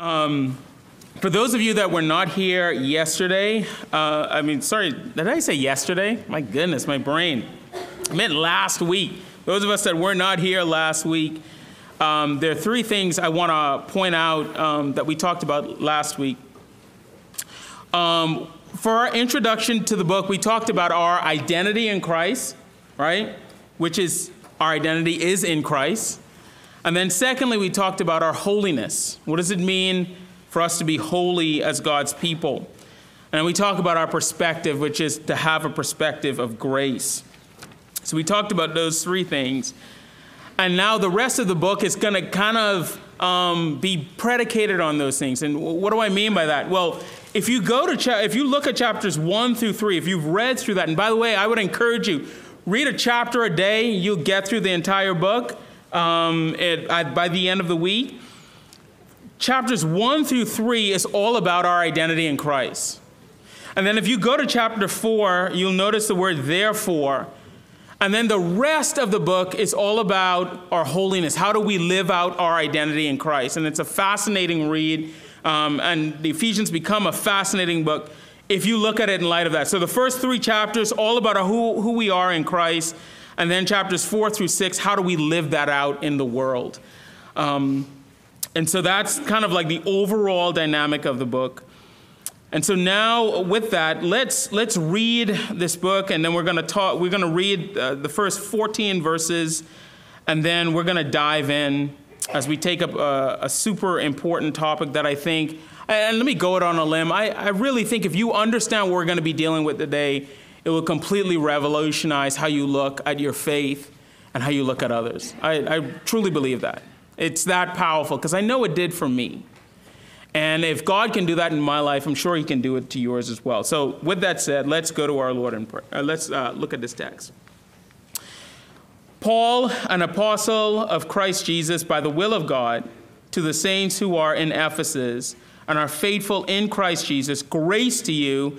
Um, for those of you that were not here yesterday, uh, I mean, sorry, did I say yesterday? My goodness, my brain. I meant last week. Those of us that were not here last week, um, there are three things I want to point out um, that we talked about last week. Um, for our introduction to the book, we talked about our identity in Christ, right? Which is our identity is in Christ. And then, secondly, we talked about our holiness. What does it mean for us to be holy as God's people? And we talk about our perspective, which is to have a perspective of grace. So we talked about those three things. And now the rest of the book is going to kind of um, be predicated on those things. And what do I mean by that? Well, if you go to cha- if you look at chapters one through three, if you've read through that, and by the way, I would encourage you read a chapter a day. You'll get through the entire book um, it, by the end of the week. Chapters 1 through 3 is all about our identity in Christ. And then if you go to chapter 4, you'll notice the word therefore. And then the rest of the book is all about our holiness. How do we live out our identity in Christ? And it's a fascinating read. Um, and the Ephesians become a fascinating book if you look at it in light of that. So the first three chapters, all about who, who we are in Christ. And then chapters four through six, how do we live that out in the world? Um, and so that's kind of like the overall dynamic of the book. And so now with that, let's let's read this book, and then we're going to talk. We're going to read uh, the first 14 verses, and then we're going to dive in as we take up a, a, super important topic that I think. And let me go it on a limb. I, I really think if you understand what we're going to be dealing with today, it will completely revolutionize how you look at your faith and how you look at others. I, I truly believe that. It's that powerful because I know it did for me. And if God can do that in my life, I'm sure He can do it to yours as well. So, with that said, let's go to our Lord and pray. Uh, let's uh, look at this text. Paul, an apostle of Christ Jesus by the will of God, to the saints who are in Ephesus and are faithful in Christ Jesus, grace to you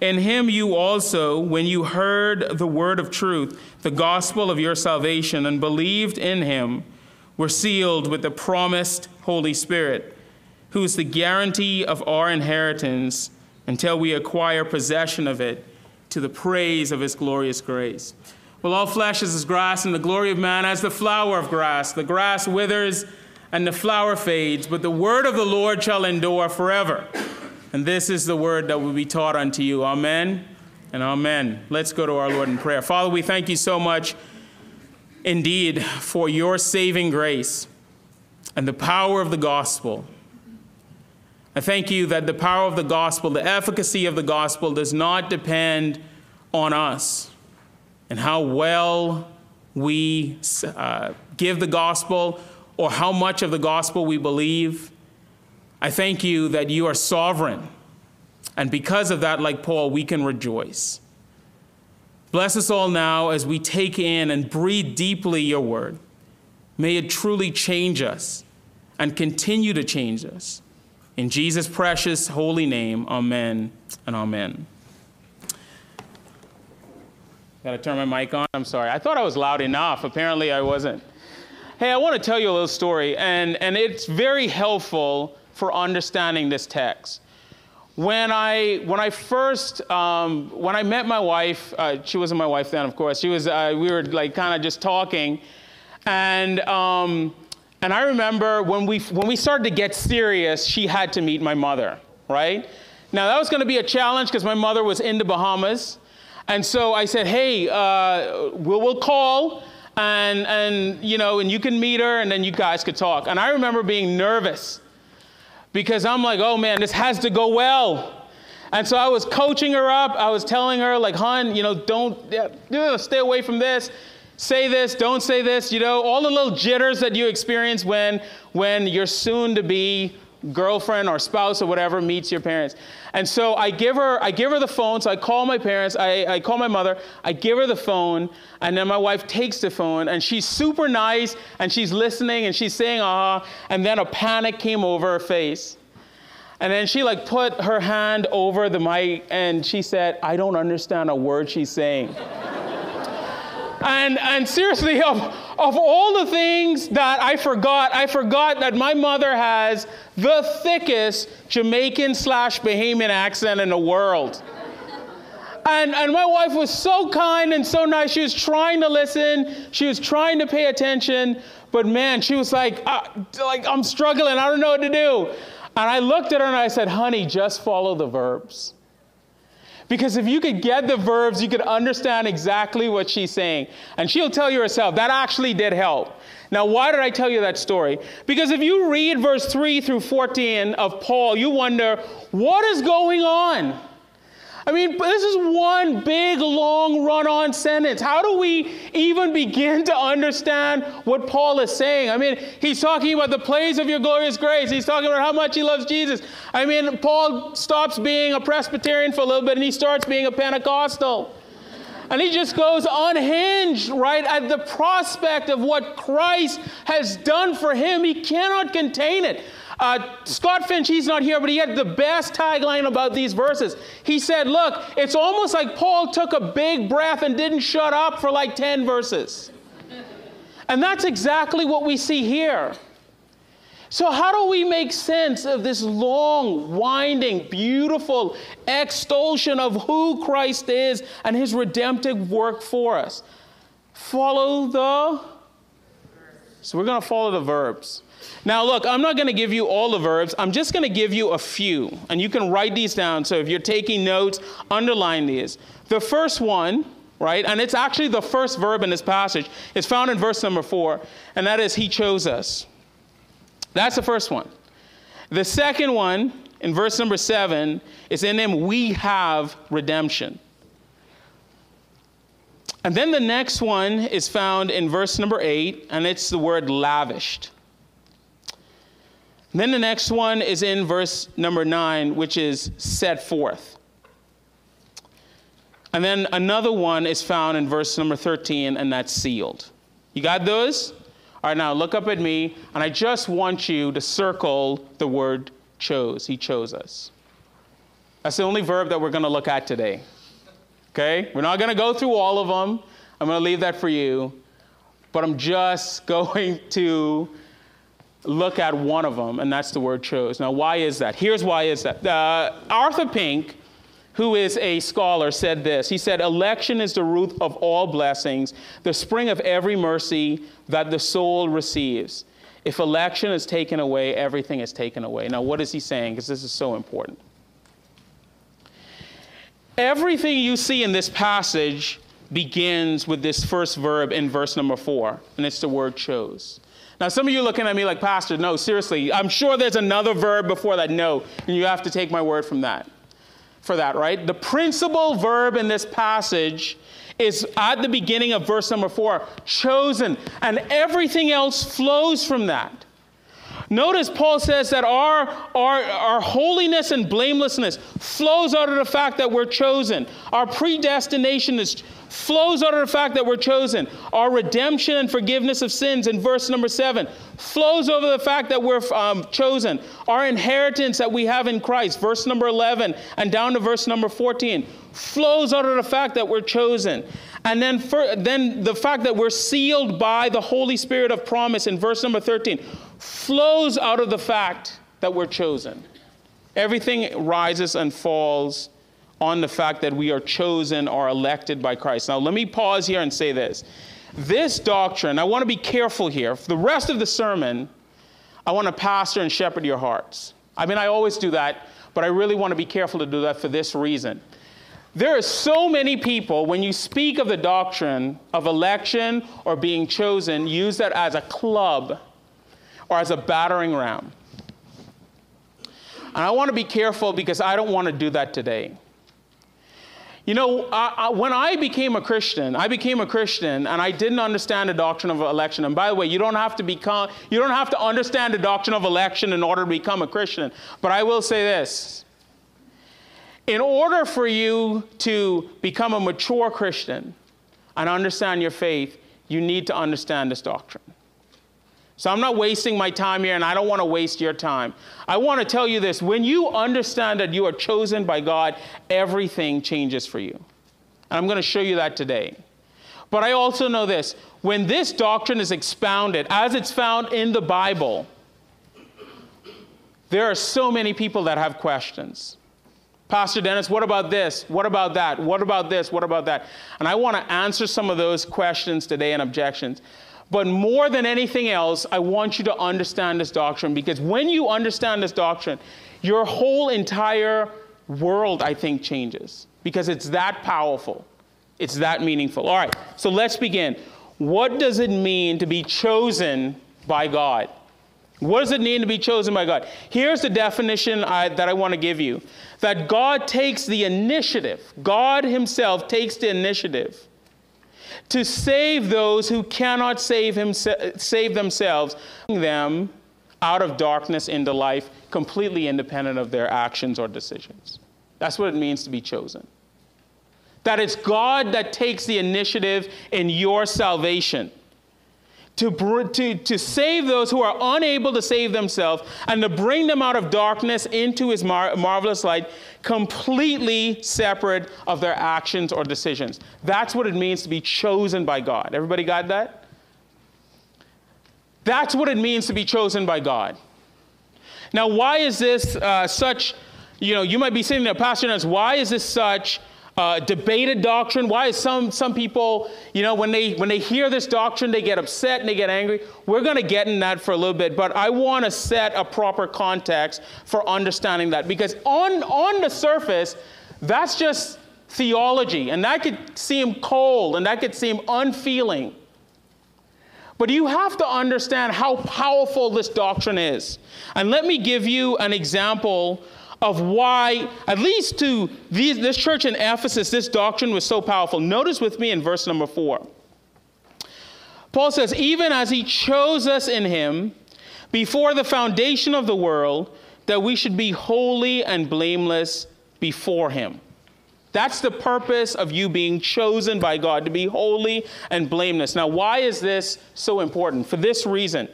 In him you also, when you heard the word of truth, the gospel of your salvation, and believed in him, were sealed with the promised Holy Spirit, who is the guarantee of our inheritance until we acquire possession of it to the praise of his glorious grace. Well, all flesh is as grass, and the glory of man as the flower of grass. The grass withers and the flower fades, but the word of the Lord shall endure forever. And this is the word that will be taught unto you. Amen and amen. Let's go to our Lord in prayer. Father, we thank you so much indeed for your saving grace and the power of the gospel. I thank you that the power of the gospel, the efficacy of the gospel, does not depend on us and how well we uh, give the gospel or how much of the gospel we believe. I thank you that you are sovereign. And because of that, like Paul, we can rejoice. Bless us all now as we take in and breathe deeply your word. May it truly change us and continue to change us. In Jesus' precious holy name, amen and amen. Got to turn my mic on? I'm sorry. I thought I was loud enough. Apparently, I wasn't. Hey, I want to tell you a little story, and, and it's very helpful for understanding this text. When I, when I first, um, when I met my wife, uh, she wasn't my wife then, of course. She was, uh, we were like kind of just talking. And, um, and I remember when we, when we started to get serious, she had to meet my mother, right? Now, that was going to be a challenge because my mother was in the Bahamas. And so I said, hey, uh, we'll, we'll call and, and, you know, and you can meet her and then you guys could talk. And I remember being nervous because I'm like, oh man, this has to go well. And so I was coaching her up. I was telling her, like, hon, you know, don't, yeah, stay away from this. Say this, don't say this, you know, all the little jitters that you experience when, when you're soon to be girlfriend or spouse or whatever meets your parents. And so I give her, I give her the phone. So I call my parents, I, I call my mother, I give her the phone, and then my wife takes the phone. And she's super nice. And she's listening. And she's saying, ah, and then a panic came over her face. And then she like put her hand over the mic. And she said, I don't understand a word she's saying. and, and seriously, of, of all the things that I forgot, I forgot that my mother has the thickest Jamaican slash Bahamian accent in the world. And, and my wife was so kind and so nice. She was trying to listen, she was trying to pay attention, but man, she was like, uh, like I'm struggling, I don't know what to do. And I looked at her and I said, honey, just follow the verbs. Because if you could get the verbs, you could understand exactly what she's saying. And she'll tell you herself, that actually did help. Now, why did I tell you that story? Because if you read verse 3 through 14 of Paul, you wonder, what is going on? I mean, this is one big, long run on sentence. How do we even begin to understand what Paul is saying? I mean, he's talking about the praise of your glorious grace. He's talking about how much he loves Jesus. I mean, Paul stops being a Presbyterian for a little bit and he starts being a Pentecostal. And he just goes unhinged, right, at the prospect of what Christ has done for him. He cannot contain it. Uh, Scott Finch, he's not here, but he had the best tagline about these verses. He said, Look, it's almost like Paul took a big breath and didn't shut up for like 10 verses. And that's exactly what we see here. So, how do we make sense of this long, winding, beautiful extolsion of who Christ is and his redemptive work for us? Follow the. So, we're going to follow the verbs. Now, look, I'm not going to give you all the verbs. I'm just going to give you a few. And you can write these down. So if you're taking notes, underline these. The first one, right, and it's actually the first verb in this passage, is found in verse number four, and that is, He chose us. That's the first one. The second one, in verse number seven, is in Him we have redemption. And then the next one is found in verse number eight, and it's the word lavished. Then the next one is in verse number nine, which is set forth. And then another one is found in verse number 13, and that's sealed. You got those? All right, now look up at me, and I just want you to circle the word chose. He chose us. That's the only verb that we're going to look at today. Okay? We're not going to go through all of them. I'm going to leave that for you. But I'm just going to look at one of them, and that's the word chose. Now, why is that? Here's why is that. Uh, Arthur Pink, who is a scholar, said this. He said, Election is the root of all blessings, the spring of every mercy that the soul receives. If election is taken away, everything is taken away. Now, what is he saying? Because this is so important. Everything you see in this passage begins with this first verb in verse number four, and it's the word chose. Now, some of you looking at me like, Pastor, no, seriously, I'm sure there's another verb before that, no, and you have to take my word from that, for that, right? The principal verb in this passage is at the beginning of verse number four, chosen, and everything else flows from that. Notice Paul says that our, our, our holiness and blamelessness flows out of the fact that we're chosen. Our predestination is flows out of the fact that we're chosen. Our redemption and forgiveness of sins in verse number seven flows over the fact that we're um, chosen. Our inheritance that we have in Christ, verse number 11 and down to verse number 14, flows out of the fact that we're chosen. And then, for, then the fact that we're sealed by the Holy Spirit of promise in verse number 13 flows out of the fact that we're chosen. Everything rises and falls on the fact that we are chosen or elected by Christ. Now, let me pause here and say this. This doctrine, I want to be careful here. For the rest of the sermon, I want to pastor and shepherd your hearts. I mean, I always do that, but I really want to be careful to do that for this reason. There are so many people, when you speak of the doctrine of election or being chosen, use that as a club or as a battering ram. And I want to be careful because I don't want to do that today. You know, I, I, when I became a Christian, I became a Christian and I didn't understand the doctrine of election. And by the way, you don't have to become, you don't have to understand the doctrine of election in order to become a Christian. But I will say this. In order for you to become a mature Christian and understand your faith, you need to understand this doctrine. So I'm not wasting my time here, and I don't want to waste your time. I want to tell you this when you understand that you are chosen by God, everything changes for you. And I'm going to show you that today. But I also know this when this doctrine is expounded, as it's found in the Bible, there are so many people that have questions. Pastor Dennis, what about this? What about that? What about this? What about that? And I want to answer some of those questions today and objections. But more than anything else, I want you to understand this doctrine because when you understand this doctrine, your whole entire world, I think, changes because it's that powerful. It's that meaningful. All right, so let's begin. What does it mean to be chosen by God? What does it mean to be chosen by God? Here's the definition I, that I want to give you that God takes the initiative, God Himself takes the initiative to save those who cannot save, himse- save themselves, them out of darkness into life, completely independent of their actions or decisions. That's what it means to be chosen. That it's God that takes the initiative in your salvation to, to, to save those who are unable to save themselves and to bring them out of darkness into his mar- marvelous light, completely separate of their actions or decisions. That's what it means to be chosen by God. Everybody got that? That's what it means to be chosen by God. Now, why is this uh, such, you know, you might be sitting there, Pastor, and why is this such uh, debated doctrine. Why is some, some people, you know, when they, when they hear this doctrine, they get upset and they get angry. We're going to get in that for a little bit, but I want to set a proper context for understanding that because on, on the surface, that's just theology, and that could seem cold and that could seem unfeeling. But you have to understand how powerful this doctrine is. And let me give you an example of why, at least to these, this church in Ephesus, this doctrine was so powerful. Notice with me in verse number four. Paul says, Even as he chose us in him before the foundation of the world, that we should be holy and blameless before him. That's the purpose of you being chosen by God, to be holy and blameless. Now, why is this so important? For this reason.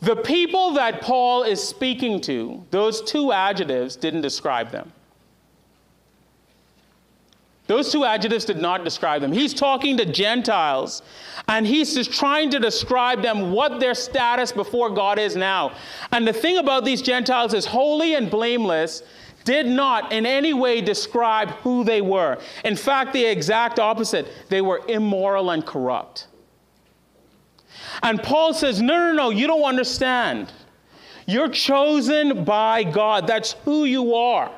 The people that Paul is speaking to, those two adjectives didn't describe them. Those two adjectives did not describe them. He's talking to Gentiles, and he's just trying to describe them what their status before God is now. And the thing about these Gentiles is holy and blameless did not in any way describe who they were. In fact, the exact opposite they were immoral and corrupt. And Paul says, No, no, no, you don't understand. You're chosen by God. That's who you are.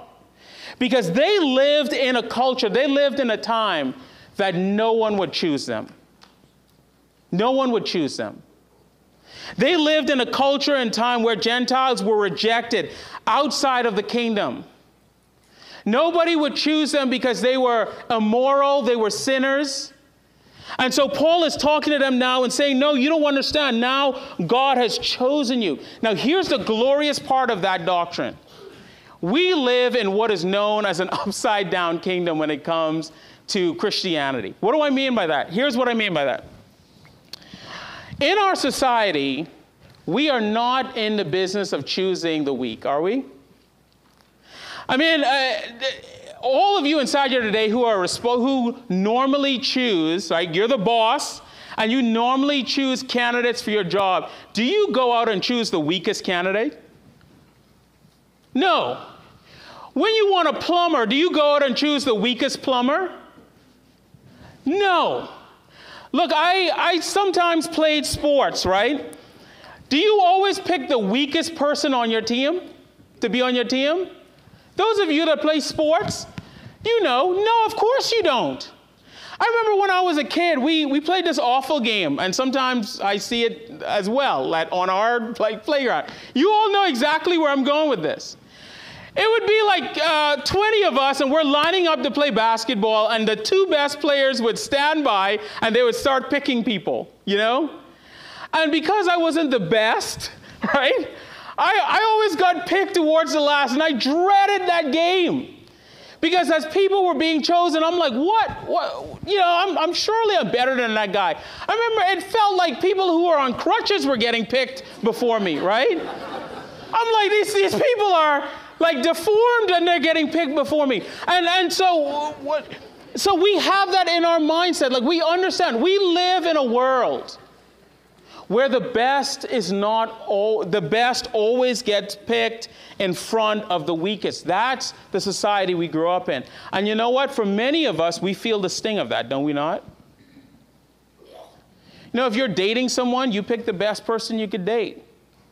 Because they lived in a culture, they lived in a time that no one would choose them. No one would choose them. They lived in a culture and time where Gentiles were rejected outside of the kingdom. Nobody would choose them because they were immoral, they were sinners. And so Paul is talking to them now and saying, No, you don't understand. Now God has chosen you. Now, here's the glorious part of that doctrine. We live in what is known as an upside down kingdom when it comes to Christianity. What do I mean by that? Here's what I mean by that. In our society, we are not in the business of choosing the weak, are we? I mean, uh, all of you inside here today who are who normally choose, right? You're the boss, and you normally choose candidates for your job. Do you go out and choose the weakest candidate? No. When you want a plumber, do you go out and choose the weakest plumber? No. Look, I, I sometimes played sports, right? Do you always pick the weakest person on your team to be on your team? Those of you that play sports, you know, no, of course you don't. I remember when I was a kid, we, we played this awful game, and sometimes I see it as well at, on our play, playground. You all know exactly where I'm going with this. It would be like uh, 20 of us, and we're lining up to play basketball, and the two best players would stand by and they would start picking people, you know? And because I wasn't the best, right, I, I always got picked towards the last, and I dreaded that game. Because as people were being chosen, I'm like, what? what? You know, I'm, I'm surely I'm better than that guy. I remember it felt like people who were on crutches were getting picked before me, right? I'm like, these, these people are like deformed and they're getting picked before me. And, and so, what, so we have that in our mindset. Like we understand, we live in a world where the best is not all, the best always gets picked in front of the weakest. That's the society we grew up in. And you know what? For many of us, we feel the sting of that, don't we not? You know, if you're dating someone, you pick the best person you could date.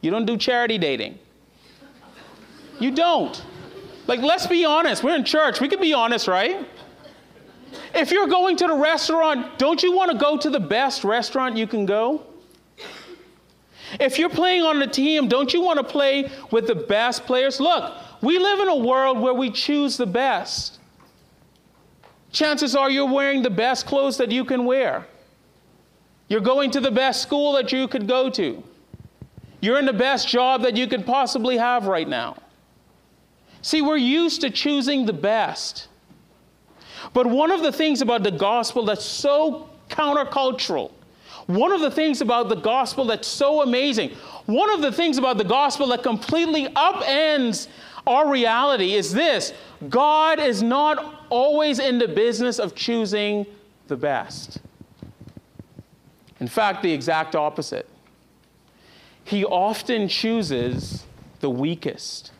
You don't do charity dating. You don't. Like, let's be honest. We're in church. We can be honest, right? If you're going to the restaurant, don't you want to go to the best restaurant you can go? If you're playing on the team, don't you want to play with the best players? Look, we live in a world where we choose the best. Chances are you're wearing the best clothes that you can wear. You're going to the best school that you could go to. You're in the best job that you could possibly have right now. See, we're used to choosing the best. But one of the things about the gospel that's so countercultural, one of the things about the gospel that's so amazing, one of the things about the gospel that completely upends our reality is this God is not always in the business of choosing the best. In fact, the exact opposite. He often chooses the weakest.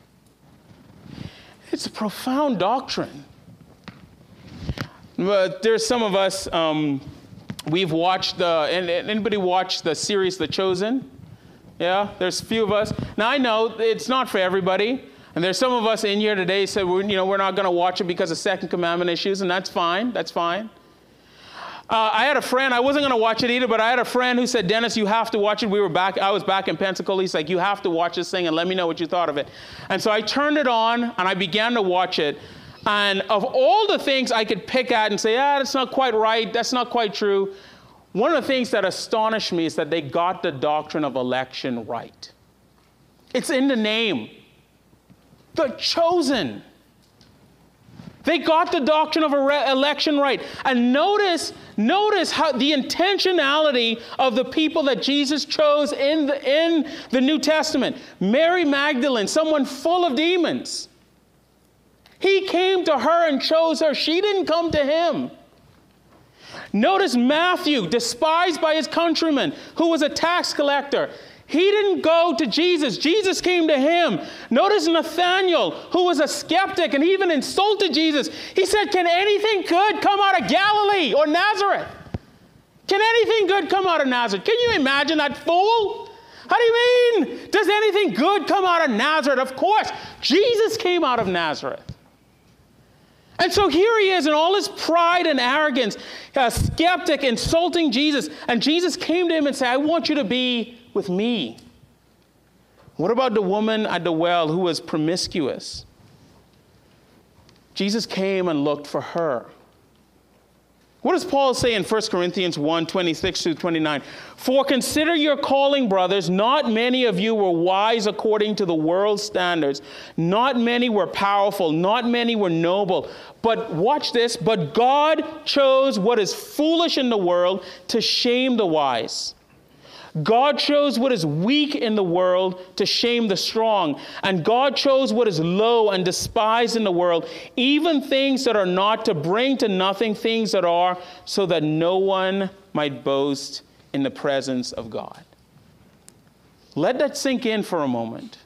It's a profound doctrine. But there's some of us, um, we've watched the, anybody watched the series The Chosen? Yeah, there's a few of us. Now I know it's not for everybody. And there's some of us in here today said, you know, we're not going to watch it because of Second Commandment issues, and that's fine. That's fine. Uh, I had a friend, I wasn't going to watch it either, but I had a friend who said, Dennis, you have to watch it. We were back, I was back in Pensacola. He's like, you have to watch this thing and let me know what you thought of it. And so I turned it on and I began to watch it. And of all the things I could pick at and say, ah, that's not quite right, that's not quite true, one of the things that astonished me is that they got the doctrine of election right. It's in the name. The chosen. They got the doctrine of election right. And notice, notice how the intentionality of the people that Jesus chose in the, in the New Testament. Mary Magdalene, someone full of demons. He came to her and chose her. She didn't come to him. Notice Matthew, despised by his countrymen, who was a tax collector. He didn't go to Jesus, Jesus came to him. Notice Nathanael, who was a skeptic and even insulted Jesus. He said, Can anything good come out of Galilee or Nazareth? Can anything good come out of Nazareth? Can you imagine that fool? How do you mean? Does anything good come out of Nazareth? Of course, Jesus came out of Nazareth. And so here he is in all his pride and arrogance, a skeptic insulting Jesus. And Jesus came to him and said, I want you to be with me? What about the woman at the well who was promiscuous? Jesus came and looked for her. What does Paul say in 1 Corinthians 1 26 to 29? For consider your calling, brothers. Not many of you were wise according to the world's standards. Not many were powerful. Not many were noble. But watch this. But God chose what is foolish in the world to shame the wise. God chose what is weak in the world to shame the strong. And God chose what is low and despised in the world, even things that are not, to bring to nothing things that are, so that no one might boast in the presence of God. Let that sink in for a moment.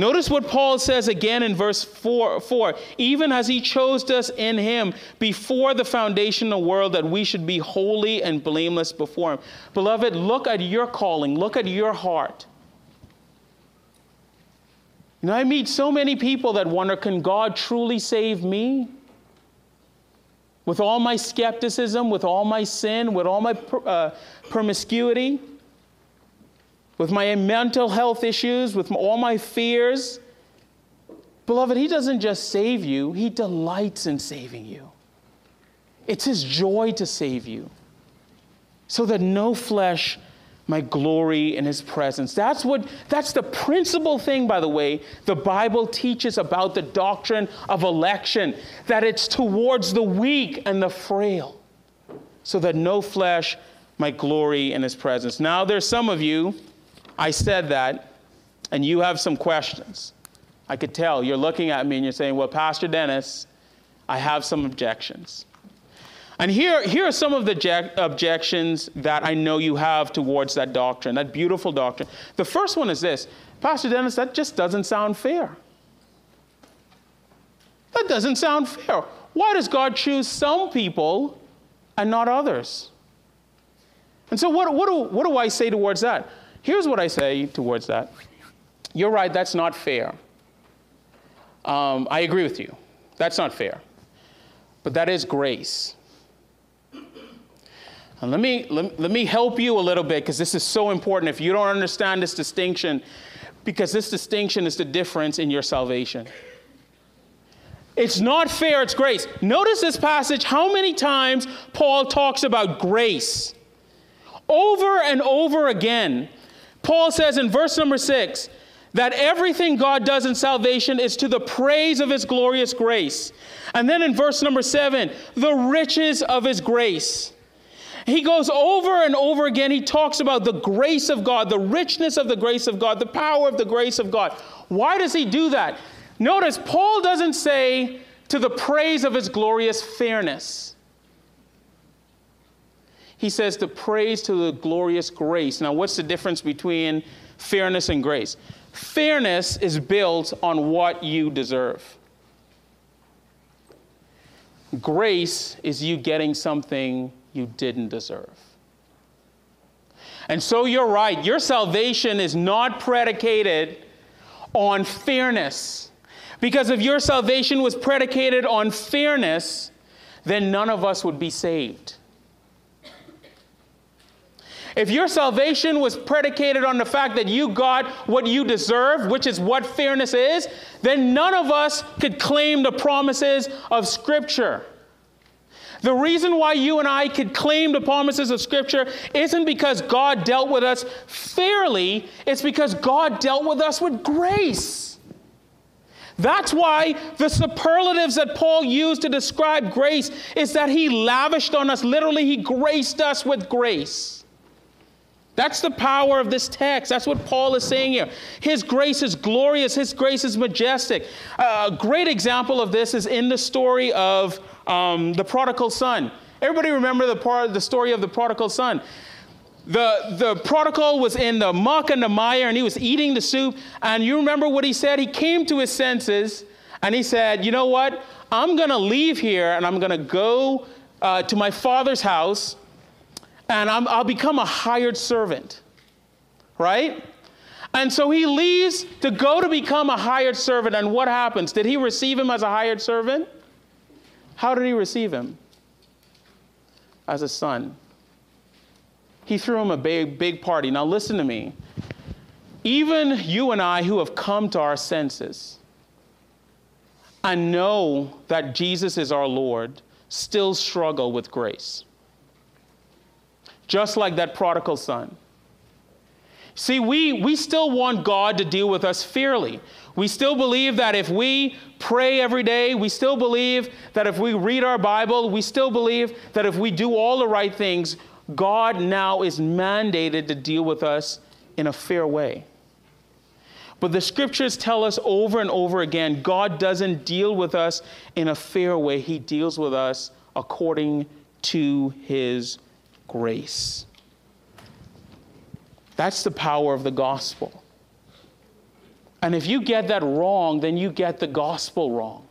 Notice what Paul says again in verse 4, 4 even as he chose us in him before the foundation of the world, that we should be holy and blameless before him. Beloved, look at your calling, look at your heart. You know, I meet so many people that wonder can God truly save me? With all my skepticism, with all my sin, with all my uh, promiscuity with my mental health issues, with all my fears. Beloved, He doesn't just save you, He delights in saving you. It's His joy to save you, so that no flesh might glory in His presence. That's what, that's the principal thing, by the way, the Bible teaches about the doctrine of election, that it's towards the weak and the frail, so that no flesh might glory in His presence. Now, there's some of you I said that, and you have some questions. I could tell you're looking at me and you're saying, Well, Pastor Dennis, I have some objections. And here, here are some of the objections that I know you have towards that doctrine, that beautiful doctrine. The first one is this Pastor Dennis, that just doesn't sound fair. That doesn't sound fair. Why does God choose some people and not others? And so, what, what, do, what do I say towards that? Here's what I say towards that. You're right, that's not fair. Um, I agree with you. That's not fair. But that is grace. And let me, let, let me help you a little bit because this is so important. If you don't understand this distinction, because this distinction is the difference in your salvation. It's not fair, it's grace. Notice this passage, how many times Paul talks about grace. Over and over again. Paul says in verse number six that everything God does in salvation is to the praise of his glorious grace. And then in verse number seven, the riches of his grace. He goes over and over again, he talks about the grace of God, the richness of the grace of God, the power of the grace of God. Why does he do that? Notice, Paul doesn't say to the praise of his glorious fairness he says to praise to the glorious grace. Now, what's the difference between fairness and grace? Fairness is built on what you deserve. Grace is you getting something you didn't deserve. And so you're right, your salvation is not predicated on fairness. Because if your salvation was predicated on fairness, then none of us would be saved. If your salvation was predicated on the fact that you got what you deserve, which is what fairness is, then none of us could claim the promises of Scripture. The reason why you and I could claim the promises of Scripture isn't because God dealt with us fairly, it's because God dealt with us with grace. That's why the superlatives that Paul used to describe grace is that he lavished on us, literally, he graced us with grace. That's the power of this text. That's what Paul is saying here. His grace is glorious, His grace is majestic. A great example of this is in the story of um, the prodigal son. Everybody remember the, part, the story of the prodigal son? The, the prodigal was in the muck and the mire and he was eating the soup. And you remember what he said? He came to his senses and he said, You know what? I'm going to leave here and I'm going to go uh, to my father's house and i will become a hired servant, right? And so he leaves to go to become a hired servant. And what happens? Did he receive him as a hired servant? How did he receive him? As a son. He threw him a big, big party. Now, listen to me. Even you and I who have come to our senses and know that Jesus is our Lord still struggle with grace just like that prodigal son. See, we, we still want God to deal with us fairly. We still believe that if we pray every day, we still believe that if we read our Bible, we still believe that if we do all the right things, God now is mandated to deal with us in a fair way. But the scriptures tell us over and over again God doesn't deal with us in a fair way, He deals with us according to His grace. That's the power of the gospel. And if you get that wrong, then you get the gospel wrong.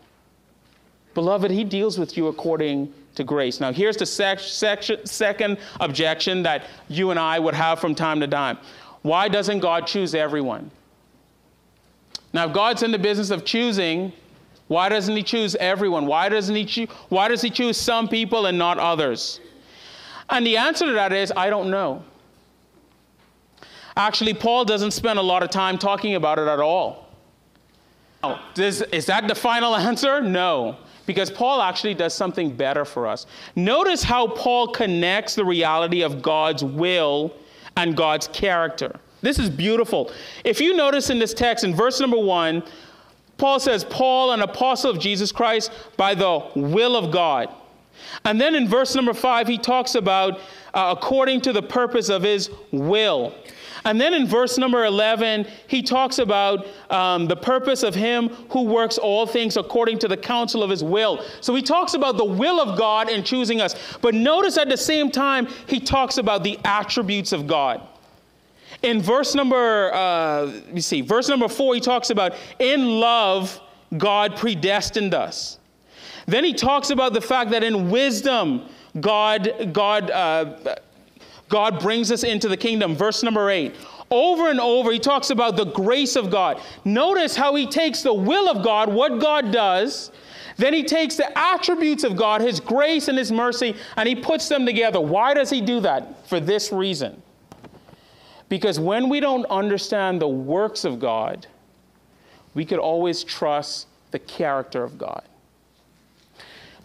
Beloved, He deals with you according to grace. Now, here's the sec- sec- second objection that you and I would have from time to time. Why doesn't God choose everyone? Now, if God's in the business of choosing, why doesn't He choose everyone? Why doesn't He choose? Why does He choose some people and not others? And the answer to that is, I don't know. Actually, Paul doesn't spend a lot of time talking about it at all. Now, is, is that the final answer? No, because Paul actually does something better for us. Notice how Paul connects the reality of God's will and God's character. This is beautiful. If you notice in this text, in verse number one, Paul says, Paul, an apostle of Jesus Christ, by the will of God. And then in verse number five, he talks about uh, according to the purpose of his will. And then in verse number 11, he talks about um, the purpose of him who works all things according to the counsel of his will. So he talks about the will of God in choosing us. But notice at the same time, he talks about the attributes of God. In verse number, uh, let see, verse number four, he talks about in love, God predestined us. Then he talks about the fact that in wisdom, God, God, uh, God brings us into the kingdom. Verse number eight. Over and over, he talks about the grace of God. Notice how he takes the will of God, what God does, then he takes the attributes of God, his grace and his mercy, and he puts them together. Why does he do that? For this reason because when we don't understand the works of God, we could always trust the character of God.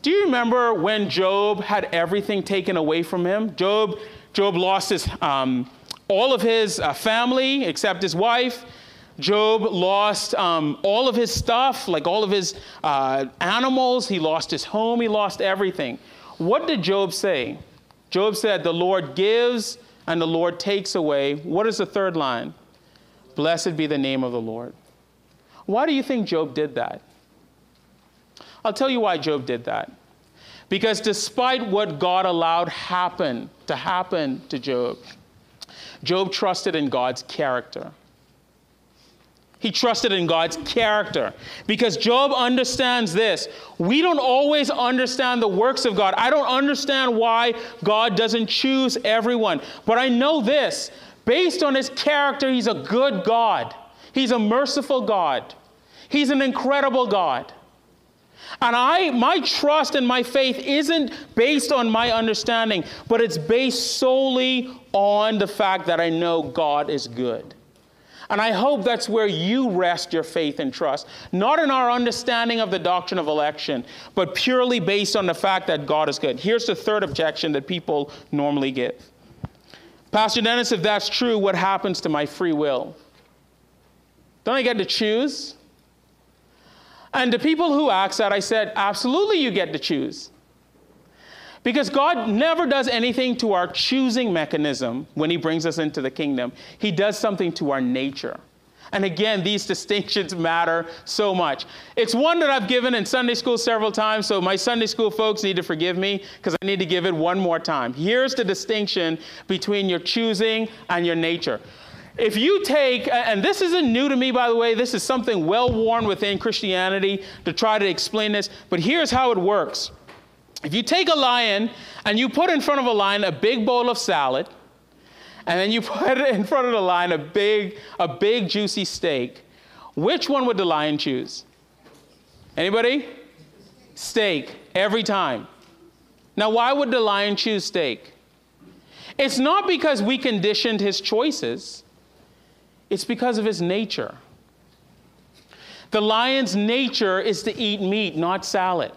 Do you remember when Job had everything taken away from him? Job, Job lost his, um, all of his uh, family except his wife. Job lost um, all of his stuff, like all of his uh, animals. He lost his home. He lost everything. What did Job say? Job said, The Lord gives and the Lord takes away. What is the third line? Blessed be the name of the Lord. Why do you think Job did that? I'll tell you why Job did that. Because despite what God allowed happen to happen to Job, Job trusted in God's character. He trusted in God's character because Job understands this. We don't always understand the works of God. I don't understand why God doesn't choose everyone. But I know this based on his character, he's a good God, he's a merciful God, he's an incredible God. And I my trust and my faith isn't based on my understanding, but it's based solely on the fact that I know God is good. And I hope that's where you rest your faith and trust, not in our understanding of the doctrine of election, but purely based on the fact that God is good. Here's the third objection that people normally give Pastor Dennis, if that's true, what happens to my free will? Don't I get to choose? And the people who ask that, I said, absolutely, you get to choose. Because God never does anything to our choosing mechanism when He brings us into the kingdom, He does something to our nature. And again, these distinctions matter so much. It's one that I've given in Sunday school several times, so my Sunday school folks need to forgive me because I need to give it one more time. Here's the distinction between your choosing and your nature. If you take, and this isn't new to me, by the way, this is something well worn within Christianity to try to explain this, but here's how it works. If you take a lion and you put in front of a lion a big bowl of salad, and then you put in front of the lion a big, a big juicy steak, which one would the lion choose? Anybody? Steak, every time. Now, why would the lion choose steak? It's not because we conditioned his choices, it's because of his nature. The lion's nature is to eat meat, not salad.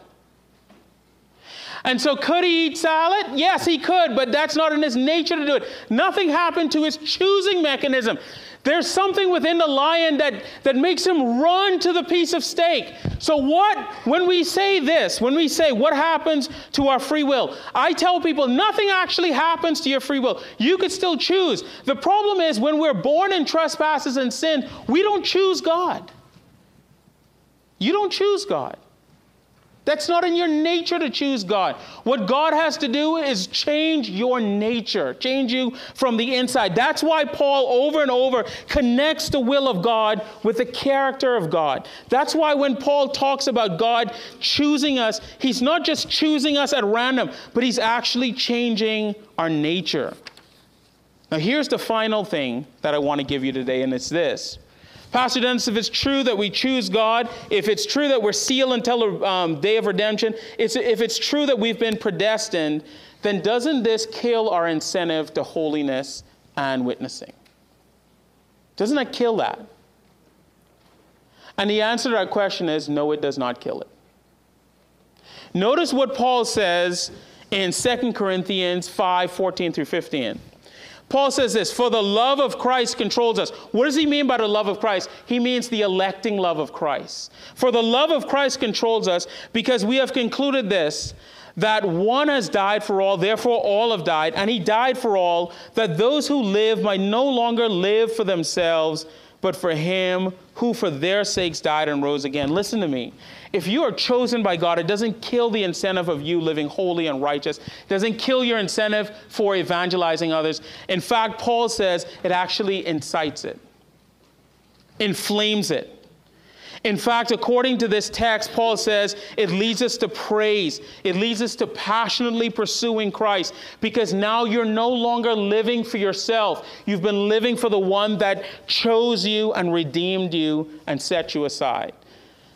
And so, could he eat salad? Yes, he could, but that's not in his nature to do it. Nothing happened to his choosing mechanism. There's something within the lion that, that makes him run to the piece of steak. So, what, when we say this, when we say what happens to our free will, I tell people nothing actually happens to your free will. You could still choose. The problem is when we're born in trespasses and sin, we don't choose God. You don't choose God. That's not in your nature to choose God. What God has to do is change your nature, change you from the inside. That's why Paul over and over connects the will of God with the character of God. That's why when Paul talks about God choosing us, he's not just choosing us at random, but he's actually changing our nature. Now, here's the final thing that I want to give you today, and it's this Pastor Dennis, if it's true that we choose God, if it's true that we're sealed until the um, day of redemption, if it's true that we've been predestined, then doesn't this kill our incentive to holiness and witnessing? Doesn't that kill that? And the answer to that question is no, it does not kill it. Notice what Paul says in 2 Corinthians 5 14 through 15. Paul says this For the love of Christ controls us. What does he mean by the love of Christ? He means the electing love of Christ. For the love of Christ controls us because we have concluded this that one has died for all, therefore all have died, and he died for all, that those who live might no longer live for themselves, but for him who for their sakes died and rose again. Listen to me. If you are chosen by God, it doesn't kill the incentive of you living holy and righteous. It doesn't kill your incentive for evangelizing others. In fact, Paul says it actually incites it, inflames it. In fact, according to this text, Paul says it leads us to praise. It leads us to passionately pursuing Christ because now you're no longer living for yourself. You've been living for the one that chose you and redeemed you and set you aside.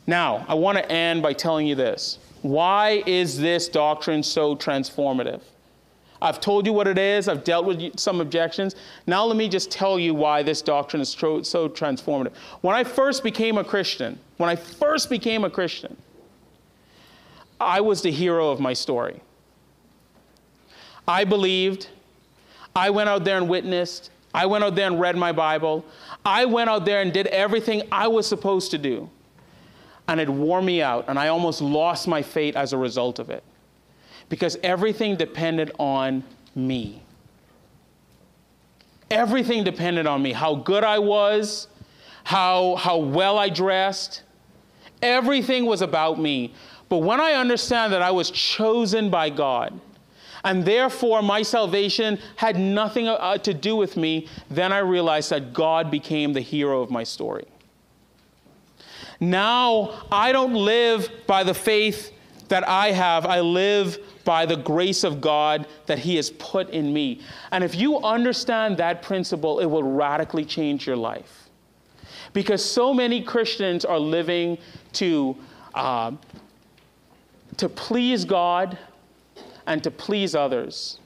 Now, I want to end by telling you this. Why is this doctrine so transformative? I've told you what it is, I've dealt with some objections. Now, let me just tell you why this doctrine is so transformative. When I first became a Christian, when I first became a Christian, I was the hero of my story. I believed, I went out there and witnessed, I went out there and read my Bible, I went out there and did everything I was supposed to do. And it wore me out, and I almost lost my faith as a result of it because everything depended on me. Everything depended on me how good I was, how, how well I dressed. Everything was about me. But when I understand that I was chosen by God, and therefore my salvation had nothing uh, to do with me, then I realized that God became the hero of my story. Now I don't live by the faith that I have, I live by the grace of God that He has put in me. And if you understand that principle, it will radically change your life. Because so many Christians are living to, uh, to please God and to please others.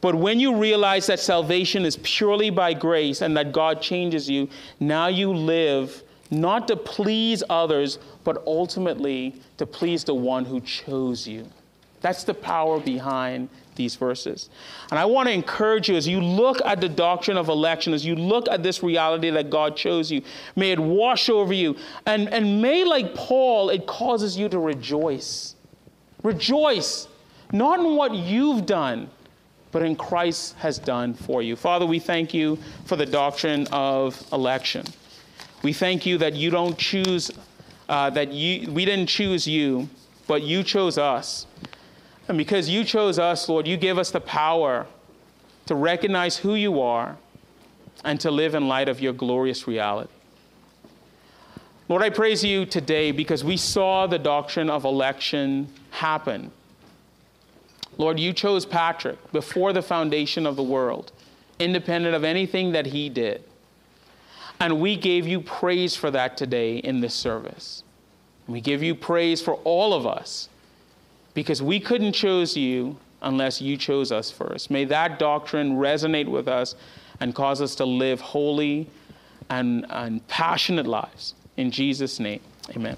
But when you realize that salvation is purely by grace and that God changes you, now you live not to please others, but ultimately to please the one who chose you. That's the power behind these verses. And I want to encourage you as you look at the doctrine of election, as you look at this reality that God chose you, may it wash over you. And, and may, like Paul, it causes you to rejoice. Rejoice, not in what you've done, but in Christ has done for you. Father, we thank you for the doctrine of election. We thank you that you don't choose, uh, that you, we didn't choose you, but you chose us. And because you chose us, Lord, you give us the power to recognize who you are and to live in light of your glorious reality. Lord, I praise you today because we saw the doctrine of election happen. Lord, you chose Patrick before the foundation of the world, independent of anything that he did. And we gave you praise for that today in this service. We give you praise for all of us because we couldn't choose you unless you chose us first. May that doctrine resonate with us and cause us to live holy and, and passionate lives. In Jesus' name, amen.